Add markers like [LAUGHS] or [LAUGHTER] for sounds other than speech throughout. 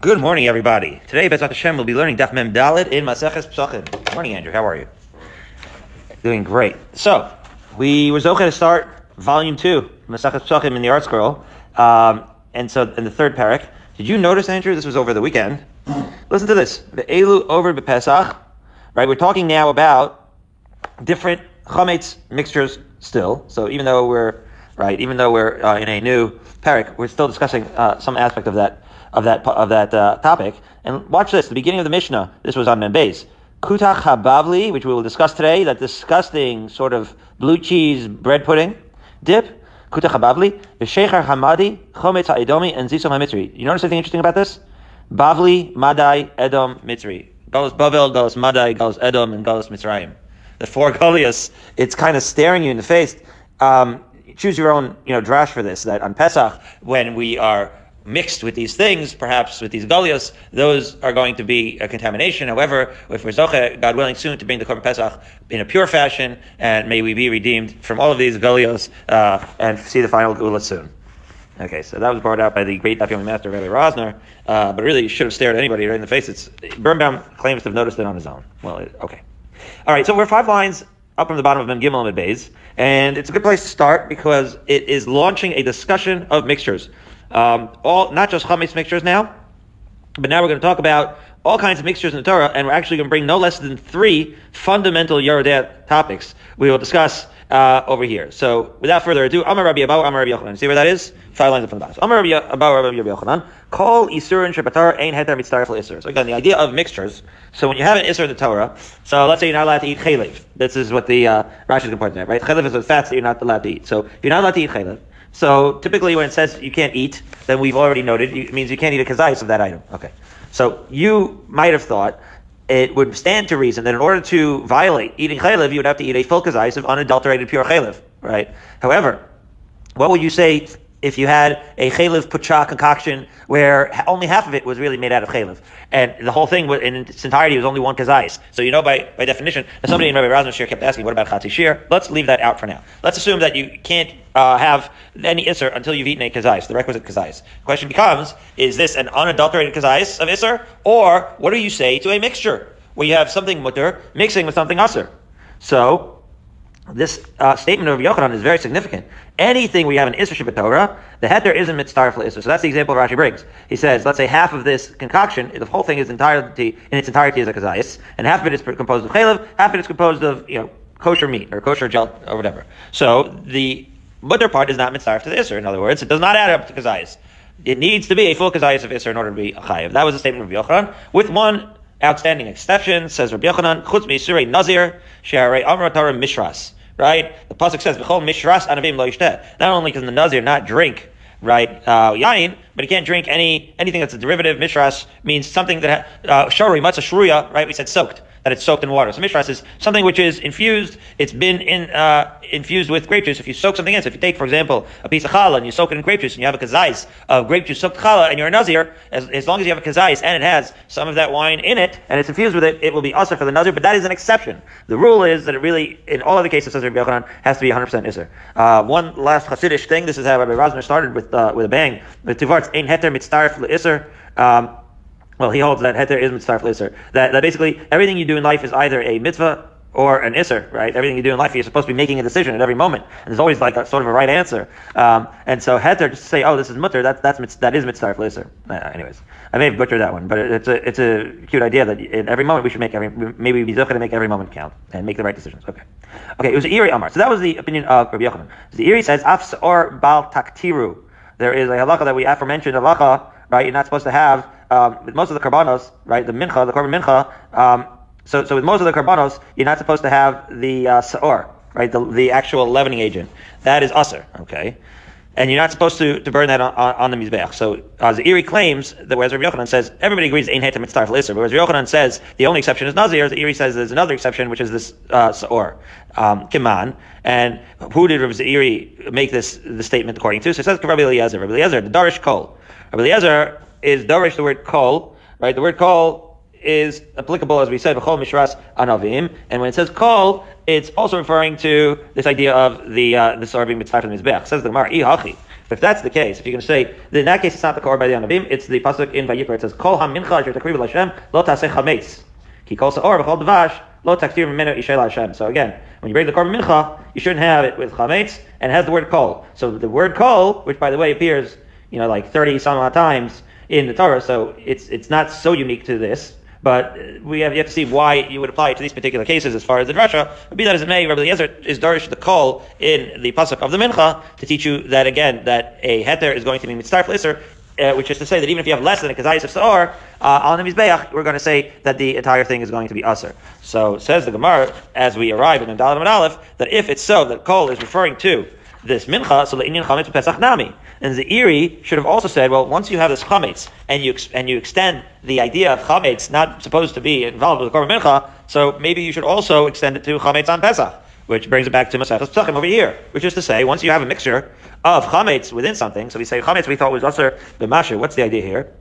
Good morning, everybody. Today, Bezat Hashem, we'll be learning Daf Mem Dalit in Maseches Psachim. Good morning, Andrew. How are you? Doing great. So, we were okay to start volume two, Maseches Psachim in the Art Scroll. Um, and so, in the third parak, did you notice, Andrew? This was over the weekend. Listen to this. The Elu over the Pesach. Right, we're talking now about different chametz mixtures still. So even though we're right, even though we're uh, in a new parak, we're still discussing uh, some aspect of that of that of that uh, topic. And watch this: the beginning of the Mishnah. This was on Membez. Kutach habavli, which we will discuss today, that disgusting sort of blue cheese bread pudding dip. Kutach habavli, v'sheichar hamadi, chometz ha'edomi, and zisom hamitzri. You notice anything interesting about this? Bavli, Madai, Edom, Mitzri. Galus Bavel, Galus Madai, Galus Edom, and Galus Mitzrayim. The four golios, it's kind of staring you in the face. Um, choose your own, you know, drash for this, that on Pesach, when we are mixed with these things, perhaps with these golios, those are going to be a contamination. However, if we're zoche, God willing, soon to bring the Korban Pesach in a pure fashion, and may we be redeemed from all of these golios uh, and see the final geula soon. Okay, so that was brought out by the great Daf master Rabbi Rosner, uh, but really should have stared anybody right in the face. It's Birnbaum claims to have noticed it on his own. Well, it, okay. All right, so we're five lines up from the bottom of Mem Gimel Bays, and it's a good place to start because it is launching a discussion of mixtures. Um, all not just chametz mixtures now, but now we're going to talk about all kinds of mixtures in the Torah, and we're actually going to bring no less than three fundamental Yoreh De'ah topics we will discuss uh, over here. So, without further ado, Amar Rabbi Abahu, Amar Rabbi Yochanan. See where that is? Five lines up from the bottom. Amar Rabbi Abahu, Rabbi Yochanan. Call Isurin Shepatar Ein Heter Mitzaref Isur. So again, the idea of mixtures. So when you have an Isur in the Torah, so let's say you're not allowed to eat chaylev. This is what the uh, Rashi is going to right? Chaylev is the fats that you're not allowed to eat. So you're not allowed to eat chaylev. So typically when it says you can't eat, then we've already noted it means you can't eat a kazayis of that item. Okay. So you might have thought it would stand to reason that in order to violate eating chaylev, you would have to eat a full kazayis of unadulterated pure chaylev, right? However, what would you say if you had a chaylev pucha concoction where only half of it was really made out of chaylev, and the whole thing was, in its entirety was only one kazais. So you know by, by definition, somebody in Rabbi Razman's shir kept asking, what about chatzi shir? Let's leave that out for now. Let's assume that you can't uh, have any isser until you've eaten a kazais, the requisite kazais. The question becomes, is this an unadulterated kazais of isser, or what do you say to a mixture where you have something mutter mixing with something usser? So this uh, statement of Yochanan is very significant. Anything you have an Isra Torah, the heter isn't mitzvah for Isra. So that's the example Rashi brings. He says, let's say half of this concoction, the whole thing is entirety, in its entirety is a kazayis, and half of it is composed of chaylev, half of it is composed of, you know, kosher meat, or kosher gel, or whatever. So the mutter part is not mitzvah to the Isra. In other words, it does not add up to kazayis. It needs to be a full kazayis of Isra in order to be a chayiv. That was the statement of Yochanan, with one outstanding exception, says Rabbi Yochanan, chutz mi'isurei nazir, she'arei amra Torah mishras right? The pasuk says, "V'chol mishras anavim lo Not only can the nazir not drink right uh, yain, but he can't drink any anything that's a derivative. Mishras means something that uh, shari matzah shruya, right? We said soaked that it's soaked in water. So mishras is something which is infused. It's been in, uh, infused with grape juice. If you soak something in, so if you take, for example, a piece of challah and you soak it in grape juice, and you have a kazais of grape juice soaked challah, and you're a nazir, as, as long as you have a kazais and it has some of that wine in it, and it's infused with it, it will be usher for the nazir. But that is an exception. The rule is that it really, in all other cases, says Rabbi Yochanan, has to be 100% isser. Uh, one last Hasidish thing. This is how Rabbi Rosner started with uh, with a bang. With Tivart's ein heter mitzaref le'isser. Um, well, he holds that heter is mitzvah isser. That, that basically everything you do in life is either a mitzvah or an isser, right? Everything you do in life, you're supposed to be making a decision at every moment. And there's always like a sort of a right answer. Um, and so heter, just to say, oh, this is mutter, that, that's, that is mitzvah isser. Uh, anyways, I may have butchered that one, but it, it's a, it's a cute idea that in every moment we should make every, maybe be zocha to make every moment count and make the right decisions. Okay. Okay, it was Zeiri Amar. So that was the opinion of Rabbi Yochanan. So the Zeiri says, afs or bal taktiru. There is a halacha that we aforementioned halacha, right? You're not supposed to have um, with most of the karbanos, right, the mincha, the korban mincha, um, so, so with most of the karbanos, you're not supposed to have the uh, saor, right, the, the actual leavening agent. That is usr, okay? And you're not supposed to, to burn that on, on, on the mizbeach. So uh, Zeiri claims that whereas Rabbi Yochanan says everybody agrees ein heter mitzvah but whereas Rabbi Yochanan says the only exception is nazir, Zeiri says there's another exception which is this uh, saor, um, kiman. And who did Rabbi Zeiri make this the statement according to? So it says Rabbi Eliezer, Rabbi Eliezer, the Darish Kol. Rabbi Eliezer is darish the word kol, right? The word kol is applicable, as we said, v'chol mishras anavim, and when it says kol, it's also referring to this idea of the uh, the sort being mitzvah mizbech. Says the Gemara, ihachi If that's the case, if you're going to say that in that case it's not the core by the Anabim, it's the pasuk in Vayikra. It says Kol HaMincha Asher Takriv Hashem Lo Taseh Chametz Ki Kol Sa'or V'Chol Dvash Lo Taktir Mimenu Hashem. So again, when you bring the korban mincha, you shouldn't have it with chametz and it has the word kol. So the word kol, which by the way appears, you know, like 30 some odd times in the Torah, so it's it's not so unique to this. But we have yet to see why you would apply it to these particular cases as far as the drasha. Be that as it may, Rabbi Eliezer is darish the kol in the pasuk of the mincha to teach you that again that a heter is going to be mitzvah for uh, which is to say that even if you have less than a kazayis of sa'or uh, on the mizbeach, we're going to say that the entire thing is going to be usher. So says the Gemara as we arrive in the Dalit Aleph that if it's so that kol is referring to this mincha, so the Indian chametz pesach nami. And the Zeiri should have also said, well, once you have this chametz and you and you extend the idea of chametz not supposed to be involved with the korban mincha, so maybe you should also extend it to chametz on pesach. Which brings it back to Maseches Pesachim over here, which is to say, once you have a mixture of chametz within something, so we say chametz we thought was also b'masher. What's the idea here?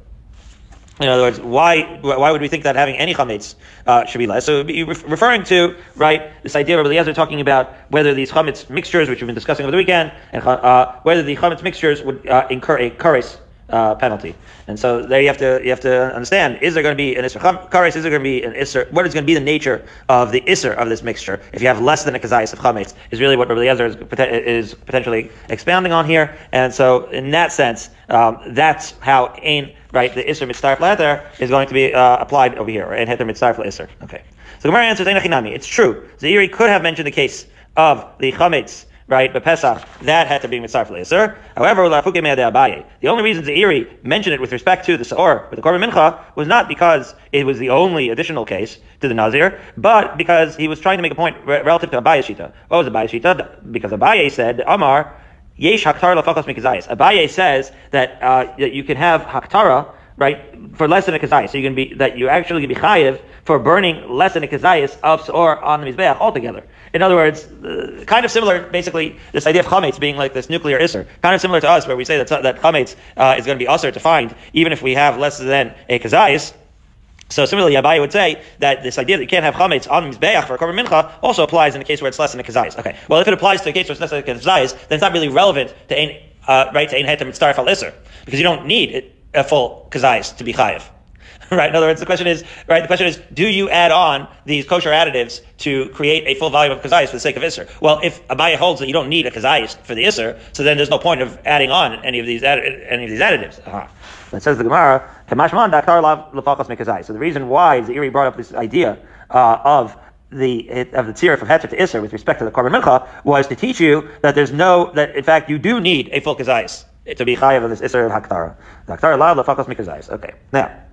In other words, why why would we think that having any chametz uh, should be less? So be referring to right this idea of Eliezer talking about whether these chametz mixtures, which we've been discussing over the weekend, and uh, whether the chametz mixtures would uh, incur a kares uh, penalty. And so there you have to you have to understand: is there going to be an isser kares? Is there going to be an isser? What is going to be the nature of the isser of this mixture? If you have less than a kazayis of chametz, is really what Eliezer is, is, potentially expounding on here. And so in that sense, um, that's how ain right the isser mitzarf leather is going to be uh, applied over here, and heter mitzarf isser. Okay. So Gemara answers: It's true. Zairi could have mentioned the case of the chametz right? But Pesach, that had to be mitzvah for However, the only reason Zairi mentioned it with respect to the Sa'or, with the Korban Mincha, was not because it was the only additional case to the Nazir, but because he was trying to make a point relative to Abaye Shita. What was Abaye Shita? Because Abaye said, Amar, Yesh Haktar Lafakos Mikazayas. Abaye says that, uh, that you can have Haktara, right, for less than a kazayas. So you can be, that you actually can be chayiv for burning less than a kazayas of Sa'or on the Mizbeach altogether. In other words, uh, kind of similar, basically, this idea of chametz being like this nuclear isser, kind of similar to us, where we say that that chametz uh, is going to be usher to find, even if we have less than a kazayis. So similarly, Abaye would say that this idea that you can't have chametz on mizbeach for korban mincha also applies in a case where it's less than a kazayis. Okay, well, if it applies to a case where it's less than a kazayis, then it's not really relevant to ein, uh, right to ein hetem mitzdarf al isser because you don't need a full kazayis to be chayiv. [LAUGHS] right? In other words, the question is, right? The question is, do you add on these kosher additives to create a full volume of kazayis for the sake of isser? Well, if Abaye holds that you don't need a kazayis for the isser, so then there's no point of adding on any of these any of these additives. Uh-huh. It says the Gemara, "Kamashman dakar lefachos mekazayis." So the reason why Zeiri brought up this idea uh, of the of the tzira from heter to isser with respect to the korban mincha was to teach you that there's no that in fact you do need a full kazayis to be chayav of this isser of haktara. The haktara lav lefachos mekazayis. Okay, now.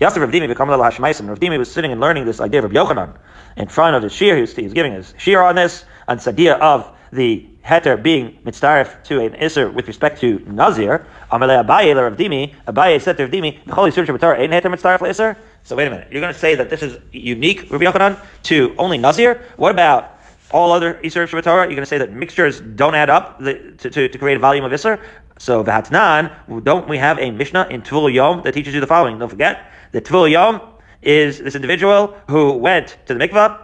Yasser Rav Dimi become Lala Hashmaisim. Rav Dimi was sitting and learning this idea of Yochanan in front of the shir. He was, he was giving his shir on this, on idea of the heter being mitzdaref to an iser with respect to Nazir. Amalei Abaye of Dimi. Abaye said to Dimi, "Chol Yisur Shabbatar ain't heter mitzdaref iser." So wait a minute. You're going to say that this is unique, Rav Yochanan, to only Nazir? What about all other Isser Shabbat You're going to say that mixtures don't add up to, to, to create a volume of Isser? So, V'hatnan, don't we have a Mishnah in Tvul Yom that teaches you the following? Don't forget, the Tvul Yom is this individual who went to the mikvah,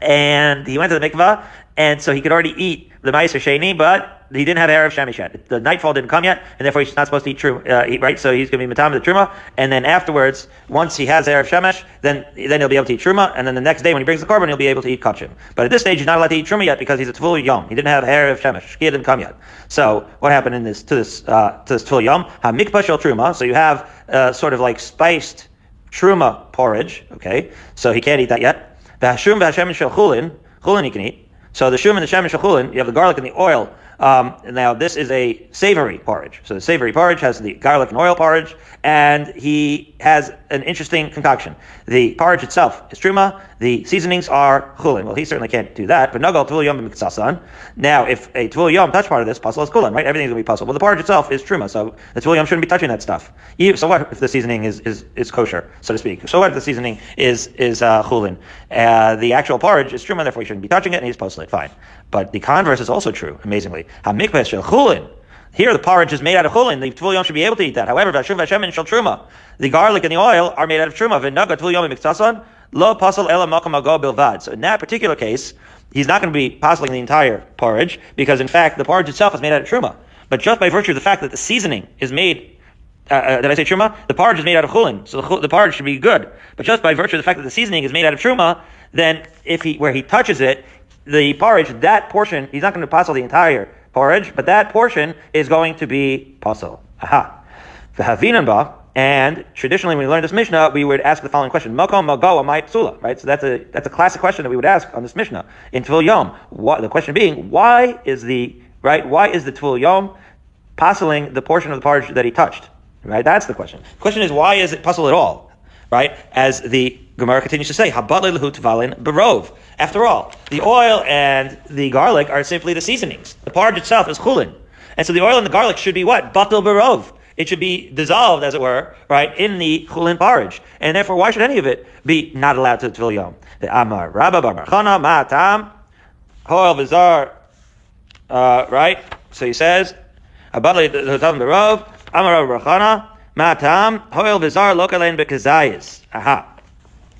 and he went to the mikvah, and so he could already eat the Ma'aser Sheni, but he didn't have Erev Shemesh yet. The nightfall didn't come yet, and therefore he's not supposed to eat truma, uh, right? So he's going to be Matam the Truma, and then afterwards, once he has Erev Shemesh, then, then he'll be able to eat Truma, and then the next day when he brings the korban, he'll be able to eat Kachim. But at this stage, he's not allowed to eat Truma yet because he's a Tvul Yom. He didn't have Erev Shemesh. Shkia didn't come yet. So what happened in this, to this, uh, to this Tvul Yom? Ha Mikpah Shel Truma, so you have uh, sort of like spiced Truma porridge, okay? So he can't eat that yet. V'hashum v'hashem shel chulin, chulin he can eat. So the shum and the shem and chulin, you have the garlic and the oil um, now, this is a savory porridge. So the savory porridge has the garlic and oil porridge, and he has an interesting concoction. The porridge itself is truma. The seasonings are chulin. Well, he certainly can't do that. But nagal tvul yom b'miksasan. Now, if a tvul yom touch part of this, pasul is kulin, right? Everything's gonna be pasul. Well, the porridge itself is truma, so the tvul yom shouldn't be touching that stuff. So what if the seasoning is, is, is kosher, so to speak? So what if the seasoning is is uh, chulin? Uh, the actual porridge is truma, therefore he shouldn't be touching it, and he's posted. Fine. But the converse is also true, amazingly. Here, the porridge is made out of chulin. The tvul yom should be able to eat that. However. The garlic and the oil are made out of truma. Yom. So in that particular case, he's not going to be puzzling the entire porridge because, in fact, the porridge itself is made out of truma. But just by virtue of the fact that the seasoning is made uh, uh, did I say truma? The porridge is made out of chulin, so the, the, porridge should be good. But just by virtue of the fact that the seasoning is made out of truma, then if he where he touches it, the porridge, that portion, he's not going to puzzle the entire porridge, but that portion is going to be pasul. Aha. V'havinanba, and traditionally, when we learn this Mishnah, we would ask the following question: Makom Mago my psula, right? So that's a that's a classic question that we would ask on this Mishnah in Tvul Yom. What, the question being, why is the right? Why is the Tvul Yom puzzling the portion of the porridge that he touched? Right? That's the question. The question is, why is it pasul at all? Right? As the Gemara continues to say, barov. After all, the oil and the garlic are simply the seasonings. The porridge itself is chulin. And so the oil and the garlic should be what? Batal barov. It should be dissolved, as it were, right, in the chulin porridge. And therefore, why should any of it be not allowed to tvil yom? The Amar Rabba Bar Ma'atam Hoel Vizar, uh, right? So he says, Abadli Hotam Barov Amar Rachana, Matam, Hoil Vizar Lokalein Bekazayas. Aha.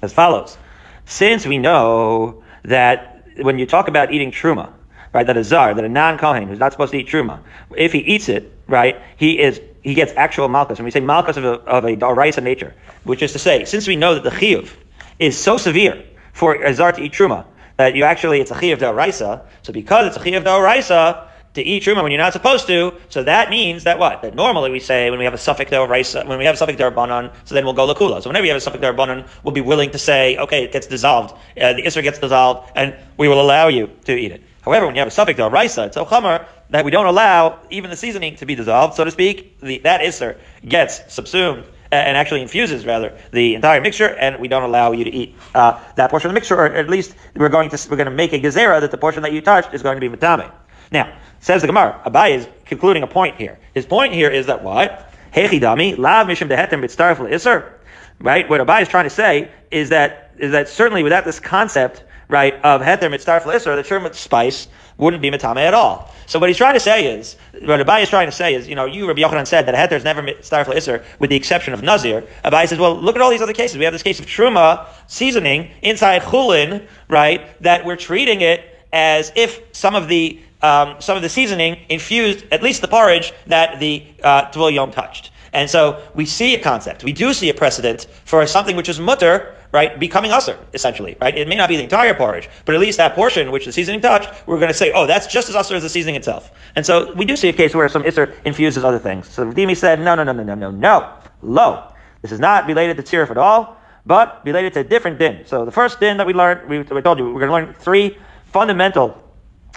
As follows. Since we know that when you talk about eating truma, right, that a zar, that a non-kohen who's not supposed to eat truma, if he eats it, right, he is he gets actual malchus. And we say malchus of a, of a daraisa nature, which is to say, since we know that the chiyuv is so severe for a zar to eat truma, that you actually, it's a chiyuv daraisa, so because it's a chiyuv daraisa, to eat truma when you're not supposed to. So that means that what? That normally we say when we have a suffix rice, when we have a suffix rabbanon, so then we'll go lakula. So whenever you have a suffix rabbanon, we'll be willing to say, okay, it gets dissolved, uh, the isser gets dissolved, and we will allow you to eat it. However, when you have a suffix of raisa, it's so chamar that we don't allow even the seasoning to be dissolved, so to speak. The, that isser gets subsumed and actually infuses rather the entire mixture, and we don't allow you to eat uh, that portion of the mixture, or at least we're going to we're going to make a gezerah that the portion that you touched is going to be matame. Now, says the Gemara, Abai is concluding a point here. His point here is that what? Hechidami, lav mishim dehetem b'tzaref iser. Right? What Abai is trying to say is that, is that certainly without this concept, right, of heter mitzaref iser, the term spice wouldn't be matame at all. So what he's trying to say is, what Abai is trying to say is, you know, you, Rabbi Yochanan, said that heter is never mitzaref iser, with the exception of nazir. Abai says, well, look at all these other cases. We have this case of truma seasoning inside chulin, right, that we're treating it as if some of the um, some of the seasoning infused at least the porridge that the uh, Yom touched. And so we see a concept. We do see a precedent for something which is mutter, right, becoming usr, essentially, right? It may not be the entire porridge, but at least that portion which the seasoning touched, we're going to say, oh, that's just as usr as the seasoning itself. And so we do see a case where some isser infuses other things. So Dimi said, no, no, no, no, no, no, no, low. This is not related to tzirif at all, but related to a different din. So the first din that we learned, we, we told you, we're going to learn three fundamental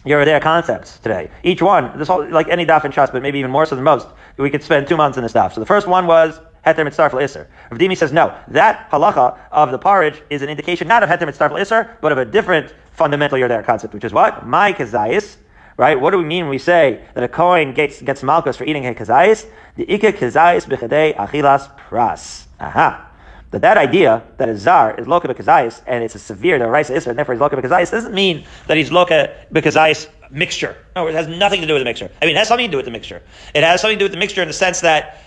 Yoreh De'ah concepts today. Each one, this whole, like any daf in Shas, but maybe even more so than most, we could spend two months in this daf. So the first one was Heter Mitzarf Isser. Rav Dimi says no. That halacha of the porridge is an indication not of Heter Mitzarf Isser, but of a different fundamental Yoreh De'ah concept, which is what? My kazayis. Right? What do we mean when we say that a Kohen gets, gets malchus for eating a kazayis? The Ika kazayis b'chadei achilas pras. Aha that that idea that a zar is loka bekazayis and it's a severe rice isra and therefore he's loka bekazayis doesn't mean that he's loka bekazayis mixture. No, it has nothing to do with the mixture. I mean, it has something to do with the mixture. It has something to do with the mixture in the sense that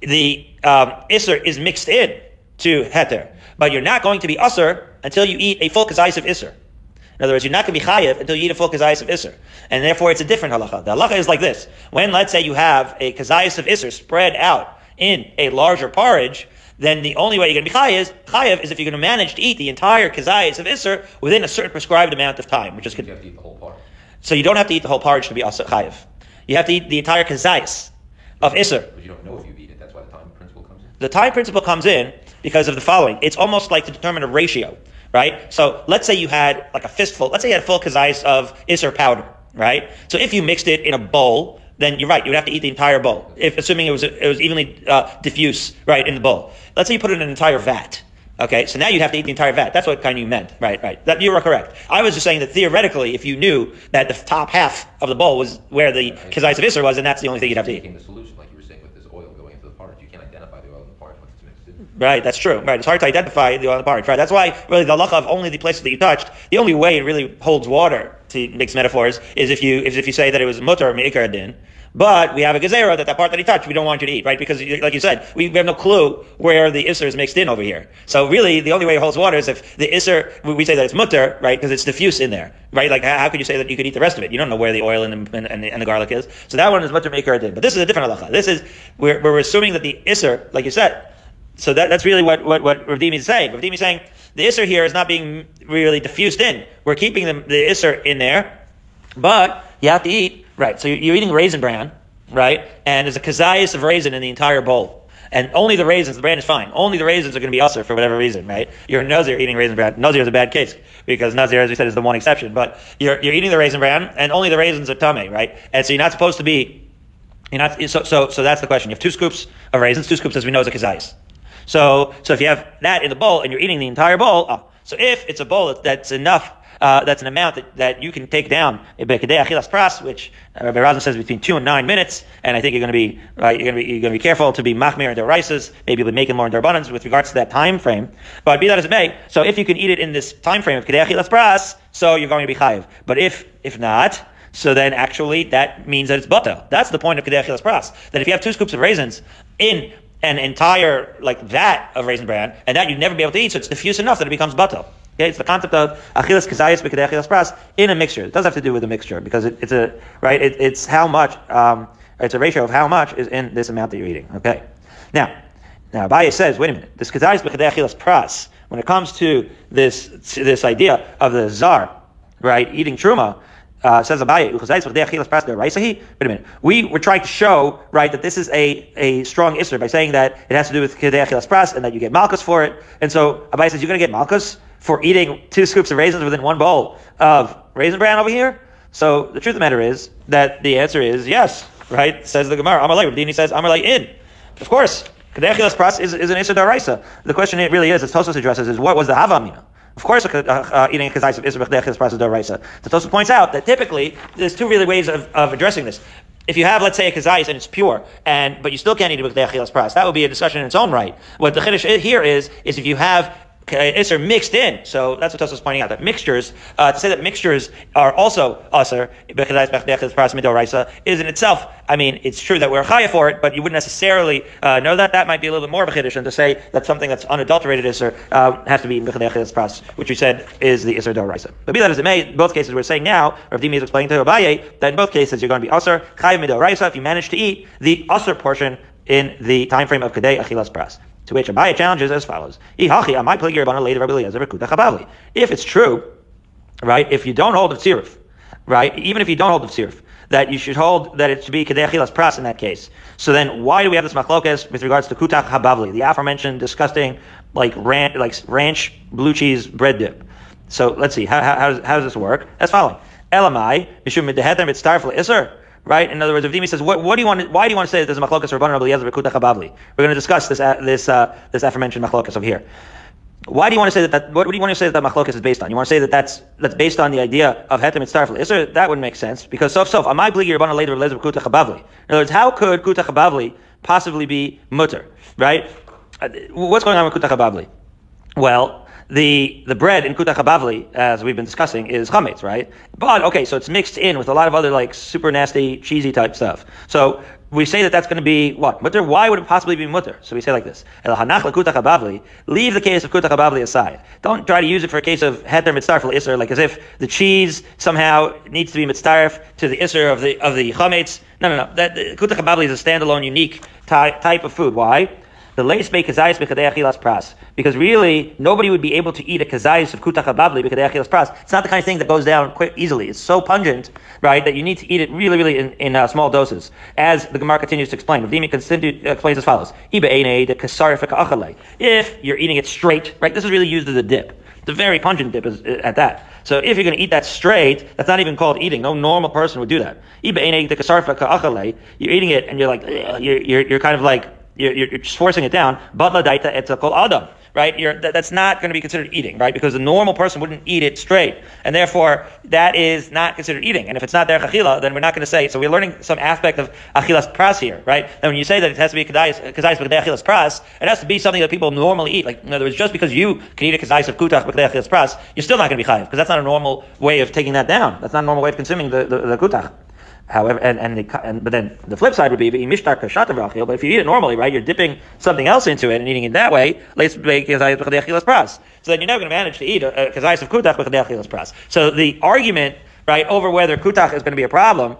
the um, isser is mixed in to heter, but you're not going to be usser until you eat a full kazayis of isser. In other words, you're not going to be chayiv until you eat a full kazayis of isser. And therefore, it's a different halacha. The halacha is like this. When, let's say, you have a kazayis of isser spread out in a larger porridge, then the only way you're going to be chayiv, chayiv is if you're going to manage to eat the entire kazayis of Isser within a certain prescribed amount of time, which is you have to eat the whole porridge. So you don't have to eat the whole porridge to be also chayiv. You have to eat the entire kazayis of Isser. But you don't know if you've eaten it. That's why the time principle comes in. The time principle comes in because of the following. It's almost like to determine a ratio, right? So let's say you had like a fistful. Let's say you had a full kazayis of Isser powder, right? So if you mixed it in a bowl then you're right. You would have to eat the entire bowl, if assuming it was it was evenly uh, diffuse, right, in the bowl. Let's say you put it in an entire vat. Okay, so now you'd have to eat the entire vat. That's what kind of you meant, right? Right. That you were correct. I was just saying that theoretically, if you knew that the top half of the bowl was where the kazais of Isser was, and that's the only thing you'd have to eat. The solution, like you were saying, with this oil going into the porridge, you can't identify the oil in the porridge once it's mixed in. Right, that's true. Right, it's hard to identify the oil in the porridge. Right, that's why really the luck of only the places that you touched. The only way it really holds water to mix metaphors is if you is if you say that it was mutar meikar din But we have a gezerah that that part that he touched, we don't want you to eat, right? Because, like you said, we, have no clue where the isser is mixed in over here. So really, the only way it holds water is if the isser, we say that it's mutter, right? Because it's diffuse in there, right? Like, how, could you say that you could eat the rest of it? You don't know where the oil and the, and, and, the, garlic is. So that one is mutter maker did. But this is a different halacha. This is, we're, we're assuming that the isser, like you said, so that, that's really what, what, what Rav is saying. Rav is saying the isser here is not being really diffused in. We're keeping the, the in there, but you have to eat, right? So you're eating raisin bran, right? And there's a kazayas of raisin in the entire bowl. And only the raisins, the bran is fine. Only the raisins are going to be usher for whatever reason, right? You're Nazir eating raisin bran. Nazir is a bad case because Nazir, as we said, is the one exception. But you're, you're eating the raisin bran and only the raisins are tummy, right? And so you're not supposed to be, you're not, so, so, so that's the question. You have two scoops of raisins. Two scoops, as we know, is a kazayas. So, so if you have that in the bowl and you're eating the entire bowl, oh, so if it's a bowl that's enough uh, that's an amount that, that you can take down pras, which uh, Rabbi Razin says between two and nine minutes, and I think you're going to be right, you're going to be you're going to be careful to be machmir and derisas, maybe be making more in derbanans with regards to that time frame. But be that as it may, so if you can eat it in this time frame of kedei pras, so you're going to be chayiv. But if if not, so then actually that means that it's butter. That's the point of Kedei Achilas Pras. That if you have two scoops of raisins in an entire, like that of raisin bran, and that you'd never be able to eat, so it's diffuse enough that it becomes butter. Okay, it's the concept of achilas kazayas b'kedei achilas pras in a mixture. It does have to do with a mixture because it, it's a right. It, it's how much. Um, it's a ratio of how much is in this amount that you're eating. Okay. Now, now Abaye says, wait a minute. This kazayas b'kedei achilas pras. When it comes to this this idea of the zar, right, eating truma, uh, says Abaye, wait a minute. We were trying to show, right, that this is a, a strong isser by saying that it has to do with kedei achilas pras and that you get malchus for it. And so Abaye says, you're going to get malchus for eating two scoops of raisins within one bowl of raisin bran over here? So the truth of the matter is that the answer is yes, right? Says the Gemara. Amalei. Dini says Amalei in. Of course, Kadechilas Pras is, is an Issa Daraisa. The question it really is, as Tosos addresses, is what was the Havamina? Of course, uh, uh, eating a kazais of Isra B'chdechilas Pras is Daraisa. The Tosos points out that typically there's two really ways of, of addressing this. If you have, let's say, a kazais and it's pure, and but you still can't eat with dechilas pras, that would be a discussion in its own right. What the chiddush here is, is if you have Isser mixed in. So that's what Tosa is pointing out, that mixtures, uh, to say that mixtures are also Isser, is in itself, I mean, it's true that we're chaya for it, but you wouldn't necessarily uh, know that. That might be a little bit more of a chiddush than to say that something that's unadulterated Isser uh, has to be pras, which we said is the Isser Doraisa. But be that as it may, in both cases we're saying now, Rav Dimi is explaining to Abaye that in both cases you're going to be Isser, chayav midoraisa, if you manage to eat the Isser portion in the time frame of Kadei Achilas Pras. To which Abaye challenges as follows: If it's true, right? If you don't hold of tziruf, right? Even if you don't hold of tziruf, that you should hold that it should be kedechilas pras in that case. So then, why do we have this machlokes with regards to kutach habavli, the aforementioned disgusting like ranch, like ranch blue cheese bread dip? So let's see how, how, how, does, how does this work? As following: Elamai mishum midheter mitzdarf iser right? In other words, if Dimi says, what, what, do you want? Why do you want to say that there's a machlokas rabbanon rabbi Eliezer b'kuta chabavli? We're going to discuss this uh, this uh, this aforementioned machlokas over here. Why do you want to say that? that what, what, do you want to say that, that machlokas is based on? You want to say that that's that's based on the idea of hetem mitzarfel iser? That would make sense because sof sof amai bligi rabbanon later Eliezer b'kuta chabavli. In other words, how could kuta chabavli possibly be mutter? Right? Uh, what's going on with kuta chabavli? Well, the the bread in kutach habavli, as we've been discussing, is chametz, right? But okay, so it's mixed in with a lot of other like super nasty, cheesy type stuff. So we say that that's going to be what mutter. Why would it possibly be mutter? So we say like this: El hanach habavli. Leave the case of kutach habavli aside. Don't try to use it for a case of heter mitzarf isser, like as if the cheese somehow needs to be mitzarf to the isser of the of the chametz. No, no, no. That kutach habavli is a standalone, unique ty- type of food. Why? The leis be kazayis achilas pras. Because really, nobody would be able to eat a kazayis of kutach ababli achilas pras. It's not the kind of thing that goes down quite easily. It's so pungent, right, that you need to eat it really, really in, in uh, small doses. As the Gemara continues to explain, Rav Dimi explains as follows: If you're eating it straight, right, this is really used as a dip. A very pungent dip at that. So if you're going to eat that straight, that's not even called eating. No normal person would do that. You're eating it and you're like, you're, you're, you're kind of like you're, you're, just forcing it down. But daita etzakol adam, right? That, that's not going to be considered eating, right? Because a normal person wouldn't eat it straight, and therefore that is not considered eating. And if it's not there achila, then we're not going to say. So we're learning some aspect of achilas pras here, right? And when you say that it has to be kazayis achilas pras, it has to be something that people normally eat. Like in other words, just because you can eat a kazayis of kutach achilas pras, you're still not going to be chayiv because that's not a normal way of taking that down. That's not a normal way of consuming the, the, the kutach. However, and, and, the, and but then the flip side would be. But if you eat it normally, right, you're dipping something else into it and eating it that way. So then you're never going to manage to eat a kazayis of kutach with. So the argument, right, over whether kutach is going to be a problem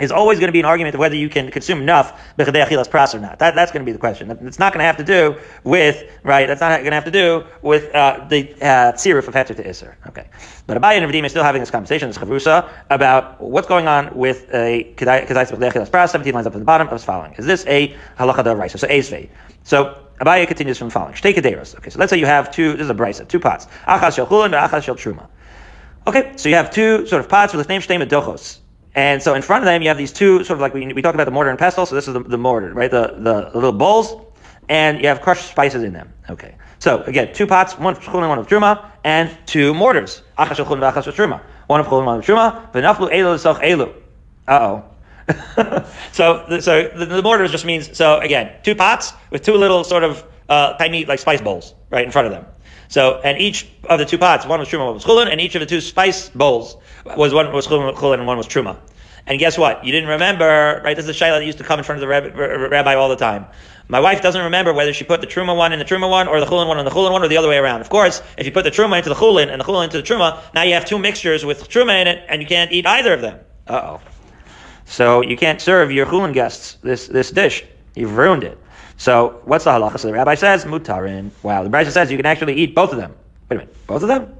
is always going to be an argument of whether you can consume enough b'chadei achilas pras or not. That, that's going to be the question. It's not going to have to do with right. That's not going to have to do with uh, the uh, tziruf of heter to iser. Okay, but Abaye and Redeem is still having this conversation, this chavrusa, about what's going on with a kedai achilas pras. Seventeen lines up at the bottom. of the following: Is this a halacha da So ezvei. So Abaye continues from following. Okay, so let's say you have two. This is a brisa, two pots. Achas shel chulin, achas shel truma. Okay, so you have two sort of pots with the name shtei medochos. And so in front of them, you have these two sort of like we, we talked about the mortar and pestle. So this is the, the mortar, right? The, the, the little bowls, and you have crushed spices in them. Okay. So again, two pots, one of chulin, one of truma, and two mortars. Achash chulin, achash truma. One of chulin, one of truma. V'naflu elu soch elu. Uh oh. [LAUGHS] so so the, the mortar just means so again, two pots with two little sort of uh, tiny like spice bowls right in front of them. So, and each of the two pots, one was truma, one was chulin, and each of the two spice bowls was one was chulin and one was truma. And guess what? You didn't remember, right? This is a shayla that used to come in front of the rabbi all the time. My wife doesn't remember whether she put the truma one in the truma one, or the chulin one in the chulin one, or the other way around. Of course, if you put the truma into the chulin and the chulin into the truma, now you have two mixtures with truma in it, and you can't eat either of them. Uh oh. So you can't serve your chulin guests this this dish. You've ruined it. So what's the halacha? So the rabbi says mutarin. Wow, the Brisa says you can actually eat both of them. Wait a minute, both of them?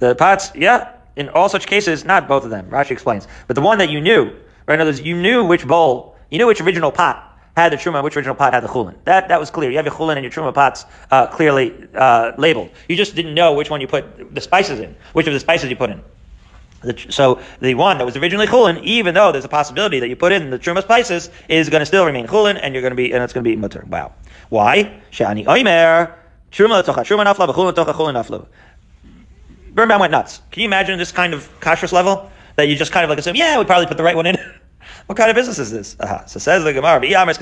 The pots, yeah. In all such cases, not both of them. Rashi explains, but the one that you knew, right? In other words, you knew which bowl, you knew which original pot had the truma, which original pot had the chulin. That that was clear. You have your chulin and your truma pots uh, clearly uh, labeled. You just didn't know which one you put the spices in, which of the spices you put in. So the one that was originally chulin, even though there's a possibility that you put in the truma spices, is going to still remain chulin, and you're going to be, and it's going to be mutter. Wow. Why? Shani oimer truma tocha truma nafla b'chulin tocha chulin nafla. Birnbaum went nuts. Can you imagine this kind of kashrus level that you just kind of like assume, yeah, we probably put the right one in. [LAUGHS] what kind of business is this? Uh-huh. So says the Gemara, if you're going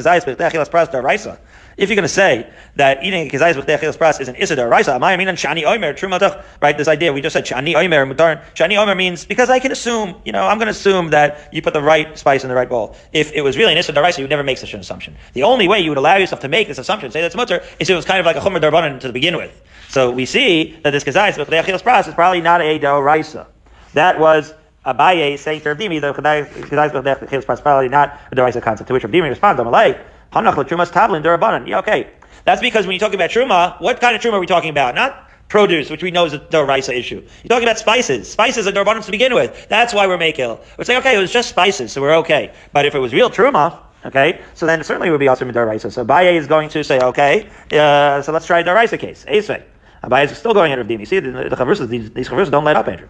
to say that eating kizayis with achilas pras is an isidar raisa, I mean shani omer trumatach, right? This idea we just said shani omer mutar. Shani omer means because I can assume, you know, I'm going to assume that you put the right spice in the right bowl. If it was really an isidar raisa, you would never make such an assumption. The only way you would allow yourself to make this assumption, say that's mutter, is if it was kind of like a chomer darbanan to begin with. So we see that this kizayis with achilas pras is probably not a do raisa. That was Abaye is saying to Rav Dimi, the kizayis with achilas pras probably not a raisa concept. To which Rav Dimi responds, "Amalei." Hanach l'trumas tablin derabanan. Yeah, okay. That's because when you talk about truma, what kind of truma are we talking about? Not produce, which we know is a doraisa issue. You're talking about spices. Spices are dorbanim to begin with. That's why we're makil. We're saying, okay, it was just spices, so we're okay. But if it was real truma, okay, so then certainly it would be also doraisa. So Baye is going to say, okay, uh, so let's try a doraisa case. Esvei. Abaye is still going at Rav You see, the, the chavrusas, these, chavrusas don't let up, Andrew.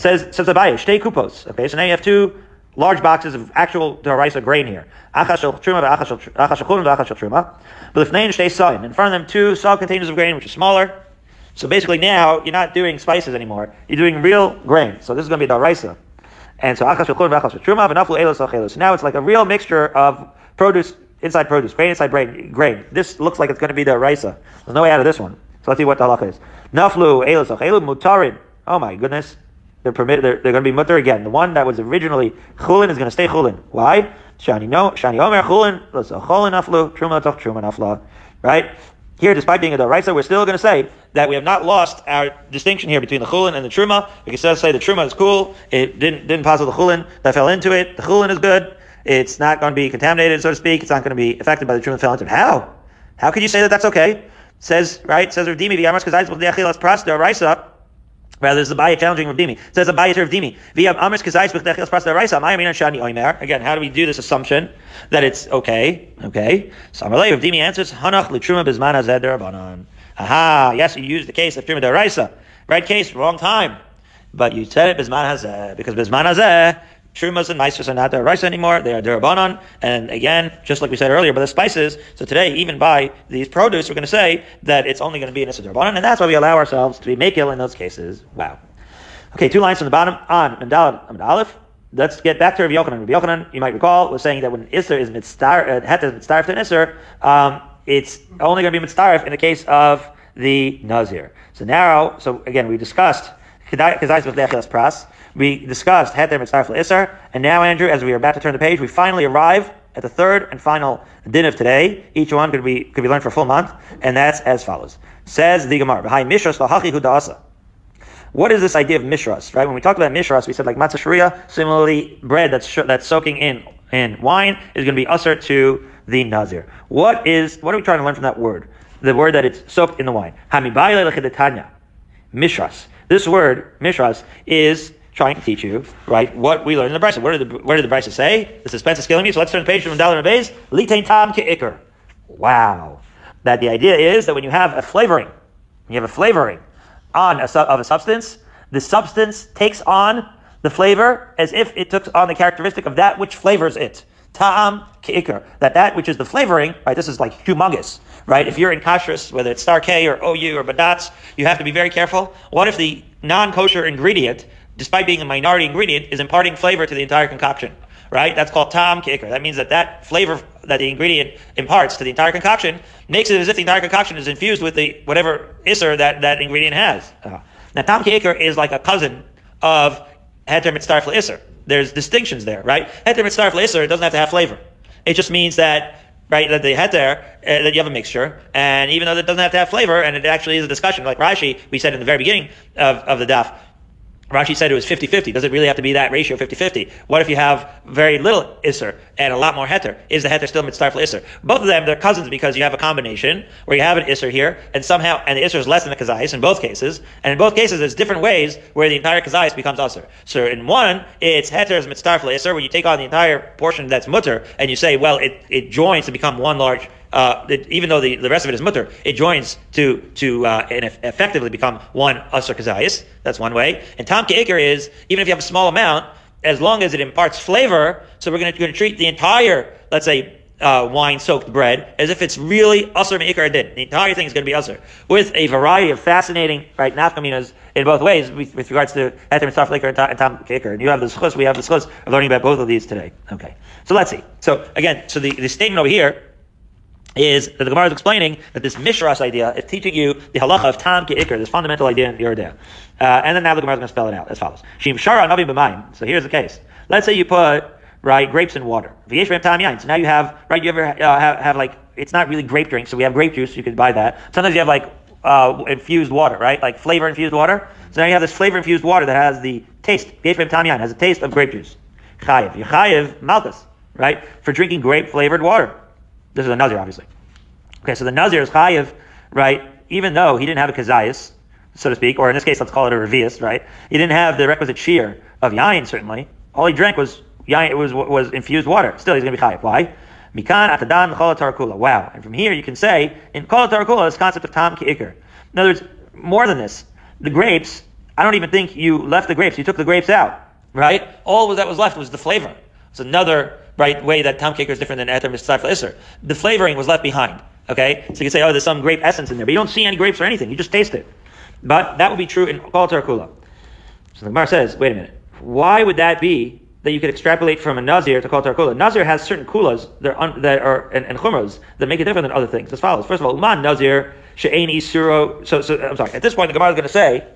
Says, says Abaye, shtei kupos. Okay, so now you have two large boxes of actual daraisa grain here. Achashel truma, achashel chulin, achashel truma. But if stay sayin, in front of them two saw containers of grain, which is smaller. So basically now you're not doing spices anymore. You're doing real grain. So this is going to be daraisa. And so achashel chulin, achashel truma, v'naflu elos achelos. So now it's like a real mixture of produce inside produce, grain inside grain. grain. This looks like it's going to be the raisa. There's no way out of this one. So let's see what the halacha is. Naflu elos achelu mutarin. Oh my goodness. They're permitted. They're, they're going to be mutter again. The one that was originally chulin is going to stay chulin. Why? Shani no. Shani omer chulin. Chulin aflu. Truma toch truma afla. Right. Here, despite being a daraisa, we're still going to say that we have not lost our distinction here between the chulin and the truma. We can still say the truma is cool. It didn't didn't pass the chulin that fell into it. The chulin is good. It's not going to be contaminated, so to speak. It's not going to be affected by the truma that fell into it. How? How could you say that that's okay? Says right. Says Rav Dimi v'yamas kazayis v'deachilas pras daraisa. Rather, there's the Baya challenging Rav Dimi. It says a Baya to Rav Dimi. Again, how do we do this assumption that it's okay? Okay. So Amalei Rav Dimi answers Hanach L'Truma Bizman Hazed Derabanan. Aha. Yes, you used the case of Truma Deraisa. Right case, wrong time. But you said it Bizman Hazeh because Bizman Hazeh Trumas and Maestros are not rice anymore. They are Durabanan. And again, just like we said earlier, but the spices, so today, even by these produce, we're going to say that it's only going to be an Issa. And that's why we allow ourselves to be Makil in those cases. Wow. Okay, two lines from the bottom on Amdalif. Aleph. Let's get back to Rabbi Yochanan. Rabbi Yochanan, you might recall, was saying that when Isser is mitzvah, uh, het is mitzvah to an Isser, um, it's only going to be mitzvah in the case of the Nazir. So now, so again, we discussed Kedai Pras We discussed Heter Mitzaref Isser, and now, Andrew, as we are about to turn the page, we finally arrive at the third and final din of today. Each one could be could be learned for a full month, and that's as follows. Says the Gemara, Behind Mishras Lahachi Hudasa. What is this idea of mishras, right? When we talked about mishras, we said like matzah sharia, similarly, bread that's that's soaking in in wine is going to be usher to the nazir. What is what are we trying to learn from that word? The word that it's soaked in the wine. Mishras. This word mishras is trying to teach you, right, what we learned in the Brisa. What did the, did the Brisa say? The suspense is killing me, so let's turn the page from Dalin Abayz. Litain tam ke'ikr. Wow. That the idea is that when you have a flavoring, you have a flavoring on a, of a substance, the substance takes on the flavor as if it took on the characteristic of that which flavors it. Ta'am ke'ikr. That that which is the flavoring, right, this is like humongous, right? If you're in kashrus, whether it's Star-K or OU or badatz, you have to be very careful. What if the non-kosher ingredient despite being a minority ingredient, is imparting flavor to the entire concoction. Right? That's called tam ke'ikr. That means that that flavor that the ingredient imparts to the entire concoction makes it as if the entire concoction is infused with the whatever isser that that ingredient has. Uh, now, tam ke'ikr is like a cousin of heter mitzaref isser. There's distinctions there, right? Heter mitzaref isser doesn't have to have flavor. It just means that right? That the heter, uh, that you have a mixture, and even though it doesn't have to have flavor, and it actually is a discussion, like Rashi, we said in the very beginning of, of the daf, Rashi said it was 50-50. Does it really have to be that ratio 50-50? What if you have very little Isser and a lot more Heter? Is the Heter still mitzvah for Isser? Both of them, they're cousins because you have a combination where you have an Isser here and somehow, and the Isser is less than the Kazais in both cases. And in both cases, there's different ways where the entire Kazais becomes Isser. So in one, it's Heter is mitzvah for Isser where you take on the entire portion that's mutter and you say, well, it, it joins to become one large uh, it, even though the, the rest of it is mutter, it joins to to uh, and effectively become one asr kazayis. That's one way. And tam ke'ikr is even if you have a small amount, as long as it imparts flavor. So we're going to treat the entire, let's say, uh, wine-soaked bread as if it's really asr me'ikr din. The entire thing is going to be asr with a variety of fascinating right nafkaminas in both ways with, with regards to eter mitzvah liquor and tam ke'ikr. And you have the schus, we have the schus of learning about both of these today. Okay, so let's see. So again, so the, the statement over here is that the Gemara is explaining that this Mishras idea is teaching you the halacha of Tam Ke'ikr, this fundamental idea in the. Uh, and then now the Gemara is going to spell it out as follows. Shim Shara Navi B'mayim. So here's the case. Let's say you put, right, grapes in water. V'yesh Tam Yain. So now you have, right, you ever uh, have, have like, it's not really grape drink, so we have grape juice, you could buy that. Sometimes you have like, uh, infused water, right? Like flavor infused water. So now you have this flavor infused water that has the taste, V'yesh Tam Yain, has a taste of grape juice. Chayiv. Yechayiv Malchus, right? For drinking grape flavored water. This is a nazir, obviously. Okay, so the Nazir is chayiv, right? Even though he didn't have a kazayas, so to speak, or in this case, let's call it a revius, right? He didn't have the requisite shear of yain, certainly. All he drank was yain, It was, was infused water. Still, he's going to be chayiv. Why? Mikan atadan tarakula. Wow. And from here, you can say, in tarakula, this concept of tam ki'ikr. In other words, more than this, the grapes, I don't even think you left the grapes, you took the grapes out, right? All that was left was the flavor. It's another right way that Tom ki'ikr is different than eter mitzvah isser. The flavoring was left behind. Okay? So you can say, oh, there's some grape essence in there, but you don't see any grapes or anything. You just taste it. But that would be true in Kol Kula. So the Gemara says, wait a minute. Why would that be that you could extrapolate from a Nazir to Kol Kula? Nazir has certain kulas that are, un, that are and, and chumras that make it different than other things. As follows. First of all, Uman Nazir, She'ain Isuro. So, so, I'm sorry. At this point, the Gemara is going to say,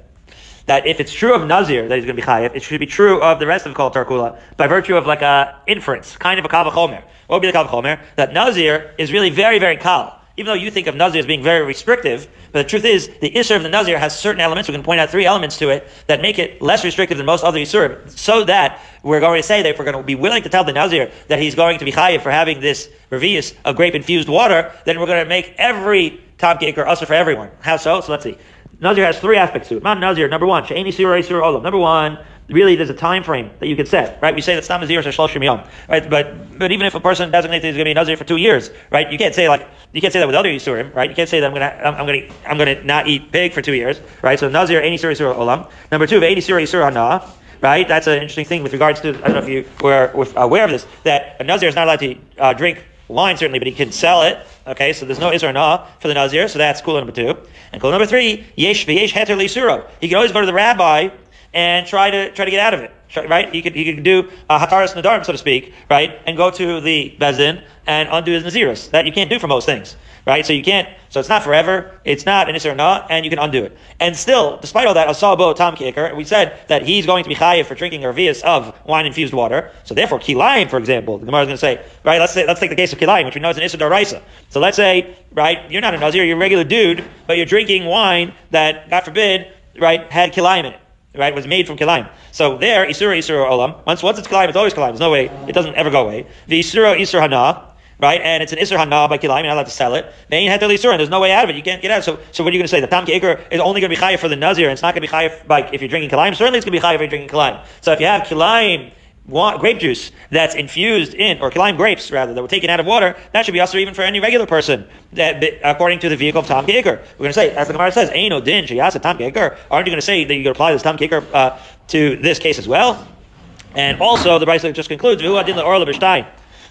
that if it's true of Nazir that he's going to be chayiv, it should be true of the rest of Kol Tarkula by virtue of like a inference, kind of a kavachomer. What would be the kavachomer? That Nazir is really very, very kal even though you think of Nazir as being very restrictive, but the truth is, the Isser of the Nazir has certain elements, we can point out three elements to it, that make it less restrictive than most other Isser, so that we're going to say that if we're going to be willing to tell the Nazir that he's going to be chayiv for having this revius of grape-infused water, then we're going to make every cake or usher for everyone. How so? So let's see. Nazir has three aspects to it. Man Nazir, number one, She'eni Surah Surah Olam. Number one, really there's a time frame that you could set, right? We say that Stam Nazir is Shloshim Yom, right? But but even if a person designates he's going to be Nazir for two years, right? You can't say like you can't say that with other Yisurim, right? You can't say that I'm gonna I'm, I'm gonna I'm gonna not eat pig for two years, right? So Nazir Any Surah Surah Olam. Number two, Any Surah Surah Hana. Right, that's an interesting thing with regards to. I don't know if you were aware of this. That a nazir is not allowed to uh, drink wine certainly, but he can sell it. Okay, so there's no Isra Na for the Nazir, so that's cool number two. And cool number three, Yesh V'yesh Heter Lisuro. He can always go to the rabbi and try to try to get out of it. Right? He could he could do uh, a hataras nadarim, so to speak, right, and go to the bezin and undo his naziris. That you can't do for most things. right? So you can't, so it's not forever, it's not an Isser not, and you can undo it. And still, despite all that, Asabo Tam Ke'ikr, we said that he's going to be chayiv for drinking a revius of wine infused water. So therefore, Kilayim, for example, the Gemara is going to say, right, let's say, let's take the case of Kilayim, which we know is an Isser Daraisa. So let's say, right, you're not a Nazir, you're a regular dude, but you're drinking wine that, God forbid, right, had Kilayim in it right, was made from kilayim. So there, isura isura olam. Once once it's kilayim, it's always kilayim. There's no way it doesn't ever go away. The isura isur hana right? And it's an Isser Hana by Kilayim, you're not allowed to sell it. Vein Heter Lisur, there's no way out of it. You can't get out. So, so what are you going to say? The Tam Ke'ikr is only going to be Chayiv for the Nazir, and it's not going to be Chayiv by, if you're drinking Kilayim. Certainly it's going to be Chayiv if you're drinking Kilayim. So if you have Kilayim, grape juice that's infused in, or Kilayim grapes rather, that were taken out of water, that should be also even for any regular person, that, according to the vehicle of Tam Ke'ikr. We're going to say, as the Gemara says, Aino Din, Shiyasa Tam Ke'ikr. Aren't you going to say that you can apply this Tam Ke'ikr uh, to this case as well? And also, the Brisa just concludes, V'hu Adin Orla B'shtayim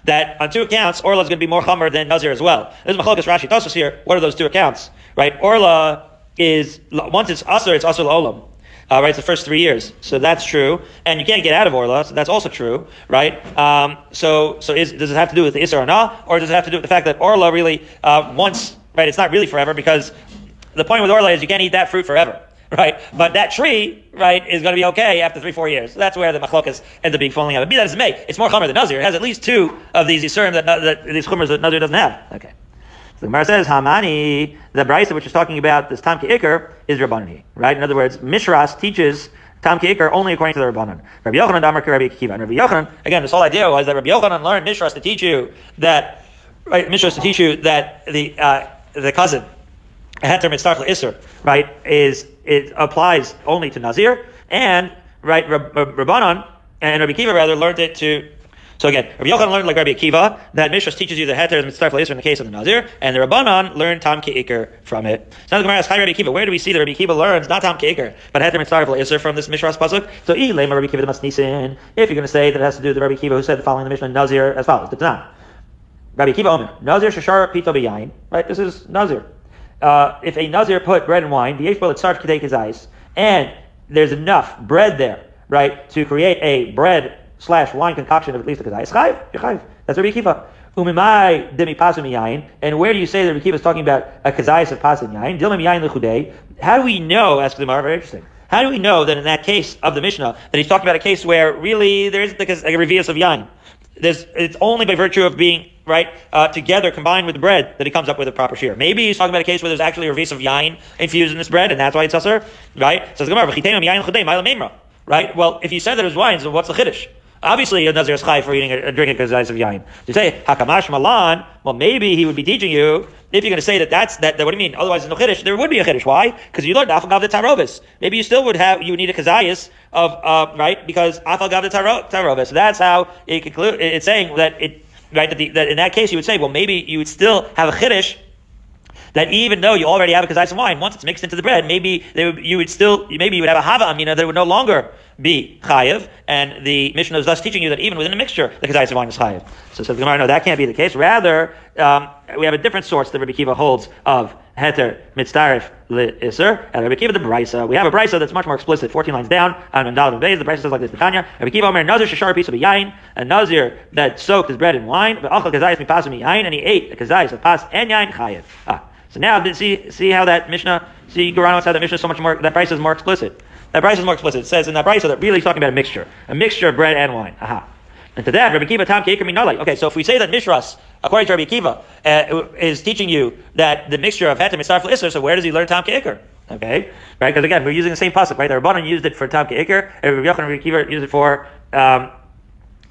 that on two accounts, Orla is going to be more Chamar than Nazir as well. This is Machlokas Rashi Tosfos here. What are those two accounts? Right? Orla is, once it's Asr, it's Asr Olam. Uh, right, it's the first three years, so that's true, and you can't get out of orla, so that's also true, right? Um, so, so is, does it have to do with the isra or not, or does it have to do with the fact that orla really uh, once, right? It's not really forever because the point with orla is you can't eat that fruit forever [LAUGHS] right? But that tree, right, is going to be okay after three, four years. So that's where the machlokas ends up being falling out. But be that as it may, it's more chomer than Nazir. It has at least two of these yisurim that, that these chumers that Nazir doesn't have. Okay. The Gemara says, Hamani, the Brisa which is talking about this Tam Ke'ikr is Rabbanani, right? In other words, Mishras teaches Tam Ke'ikr only according to the Rabbanan. Rabbi Yochanan, Damar Rabbi Akiva. And Rabbi Yochanan, again, this whole idea was that Rabbi Yochanan learned Mishras to teach you that, right, Mishras to teach you that the, uh, the cousin, heter mitzvah isser, right, is it applies only to Nazir, and right, Rabbanan, and Rabbi Kiva rather learned it to. So again, Rabbi Yochanan learned like Rabbi Akiva that Mishras teaches you the heter is mitzvah in the case of the Nazir, and the Rabbanon learned Tam Ke'ikr from it. So now the Gemara asks, "Hi Rabbi Akiva, where do we see that Rabbi Akiva learns not Tam Ke'ikr, but heter mitzvah isser from this Mishras pasuk?" So Ilema Rabbi Akiva Masnisin. If you're going to say that it has to do with the Rabbi Akiva who said the following in the Mishnah Nazir as follows: the Tanakh. Rabbi Akiva Omer, Nazir Shashar Pito B'Yain. Right, this is Nazir uh, if a Nazir put bread and wine, the starts to take his eyes, and there's enough bread there, right, to create a bread slash wine concoction of at least a kazayis. Chayiv, chayiv. That's Rabbi Kiva. Umimai demi pasum yain. And where do you say that Rabbi Kiva is talking about a kazayis of pasum yain? Dilim yain lechudei. How do we know? Ask the Gemara. Very interesting. How do we know that in that case of the Mishnah that he's talking about a case where really there isn't like a, a reveal of yain? There's, it's only by virtue of being right uh, together combined with the bread that he comes up with a proper shear. Maybe he's talking about a case where there's actually a revis of yain infused in this bread, and that's why it's usher, right? So the right? Well, if you said that it was wine, so what's the chiddush? Obviously, a Nazir is chai for eating a, drinking a of yain. To say hakamash malan, well, maybe he would be teaching you if you're going to say that that's that, that what do you mean? Otherwise, there's no chiddush. There would be a chiddush. Why? Because you learned afagav the tarobis. Maybe you still would have you would need a kazayas of uh, right because afagav the tarobis. That's how it conclude. It's saying that it right that, the, that in that case you would say, well, maybe you would still have a chiddush that even though you already have a kazayis of wine, once it's mixed into the bread, maybe would, you would still, maybe you would have a hava amina that would no longer be chayiv, and the Mishnah is thus teaching you that even within a mixture, the kazayis of wine is chayiv. So, so the Gemara, no, that can't be the case. Rather, um, we have a different source that Rabbi Kiva holds of heter mitzdarif iser, and Rabbi Kiva the brisa. We have a brisa that's much more explicit, 14 lines down, on Mandal Beis, the brisa says like this, Tanya, Rabbi Kiva Omer, Nazir shashar piece of yain, a Nazir that soaked his bread in wine, but achal kazayis mipasim yain, and he ate the kazayis of pas and yain chayiv. Ah. So now, see, see how that Mishnah, see Goranos how that Mishnah is so much more, that price is more explicit. That price is more explicit. It says in that price that really talking about a mixture, a mixture of bread and wine. Aha. And to that, Rabbi Kiva Tam Ke'ikr Minalai. Okay, so if we say that Mishras, according to Rabbi Kiva, uh, is teaching you that the mixture of Hetem is Sarfal Isser, so where does he learn Tam Ke'ikr? Okay, right? Because again, we're using the same pasuk, right? The Rabbanon used it for Tam Ke'ikr, and Rabbi Yochanan Rabbi Kiva used it for um,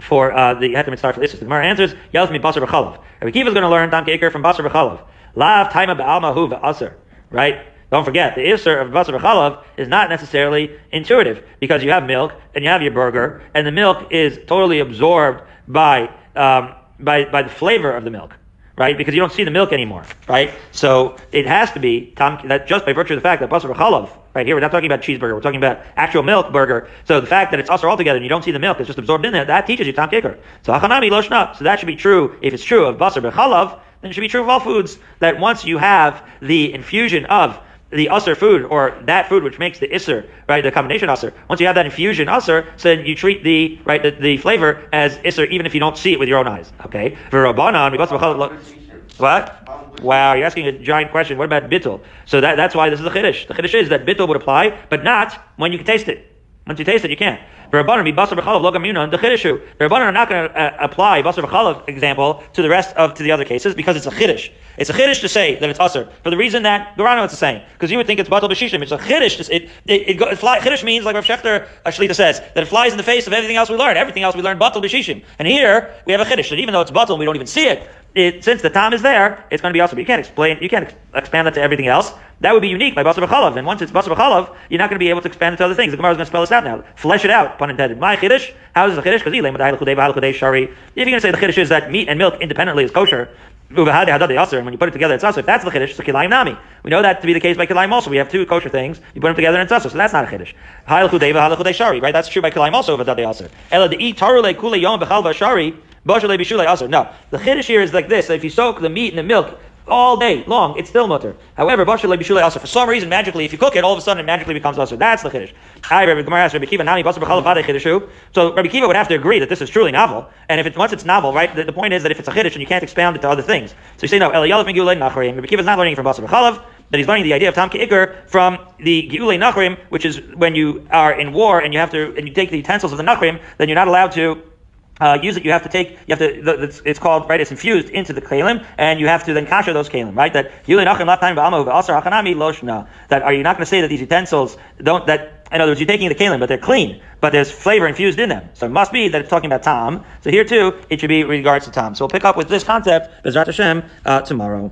for uh, the Hetem Mitzvah for Isser. The Gemara answers, Yelz mi Basar. Rabbi Kiva is going to learn Tam Ke'ikr from Basar B'chalav. Lav taima ba'almahu v'aser. Right? Don't forget, the isser of basar v'chalav is not necessarily intuitive because you have milk and you have your burger, and the milk is totally absorbed by um, by by the flavor of the milk, right? Because you don't see the milk anymore, right? So it has to be that just by virtue of the fact that basar v'chalav, right here, we're not talking about cheeseburger, we're talking about actual milk burger. So the fact that it's usher altogether and you don't see the milk, it's just absorbed in there, that teaches you tam ke'ikr. So hachanami loshna. So that should be true if it's true of basar v'chalav then it should be true of all foods that once you have the infusion of the usr food or that food which makes the isser, right, the combination usr. Once you have that infusion usr, so then you treat the right the, the flavor as isser even if you don't see it with your own eyes. Okay. What? Wow, you're asking a giant question. What about bittul? So that, that's why this is a chiddush. The chiddush is that bittul would apply, but not when you can taste it. Once you taste it, you can't. The. The Rabbanan are not going to uh, apply basar b'chalav example to the rest of to the other cases because it's a chiddush. It's a chiddush to say that it's usher for the reason that Gorano is saying because you would think it's batal b'shishim. It's a chiddush. It it, it, it fly, chiddush means like Rav Shechter Shlita says that it flies in the face of everything else we learn. Everything else we learn batal b'shishim. And here we have a chiddush that even though it's batal, we don't even see it. It, since the time is there, it's going to be also. But you can't explain. You can't expand that to everything else. That would be unique by basar b'chalav. And once it's basar b'chalav, you're not going to be able to expand it to other things. The Gemara is going to spell this out now. Flesh it out. Pun intended. My chiddush. How is the chiddush? Because shari. If you're going to say the chiddush is that meat and milk independently is kosher, and when you put it together, it's also. If that's the chiddush, so kilayim nami. We know that to be the case by kilayim also. We have two kosher things. You put them together and it's also. So that's not a chiddush. shari. Right? That's true by kilayim also. Of a also. Ela de eat tarule kule yom b'chalva shari. No, the chiddush here is like this: that if you soak the meat in the milk all day long, it's still mutter. However, basher lebishulei also for some reason magically, if you cook it, all of a sudden it magically becomes also. That's the chiddush. So Rabbi Kiva would have to agree that this is truly novel, and if it once it's novel, right? The, the point is that if it's a chiddush and you can't expound it to other things, so you say no. Rabbi Kiva is not learning from basar b'chalav that he's learning the idea of Tam Ke'ikr from the Geulei Nachrim, which is when you are in war and you have to, and you take the utensils of the Nachrim, then you're not allowed to uh, use it, you have to take, you have to, it's, it's, called, right, it's infused into the kalim, and you have to then kasher those kalim, right? That, that are you not going to say that these utensils don't, that, in other words, you're taking the kalim, but they're clean, but there's flavor infused in them. So it must be that it's talking about tam. So here too, it should be regards to tam. So we'll pick up with this concept, Bezrat Hashem, uh, tomorrow.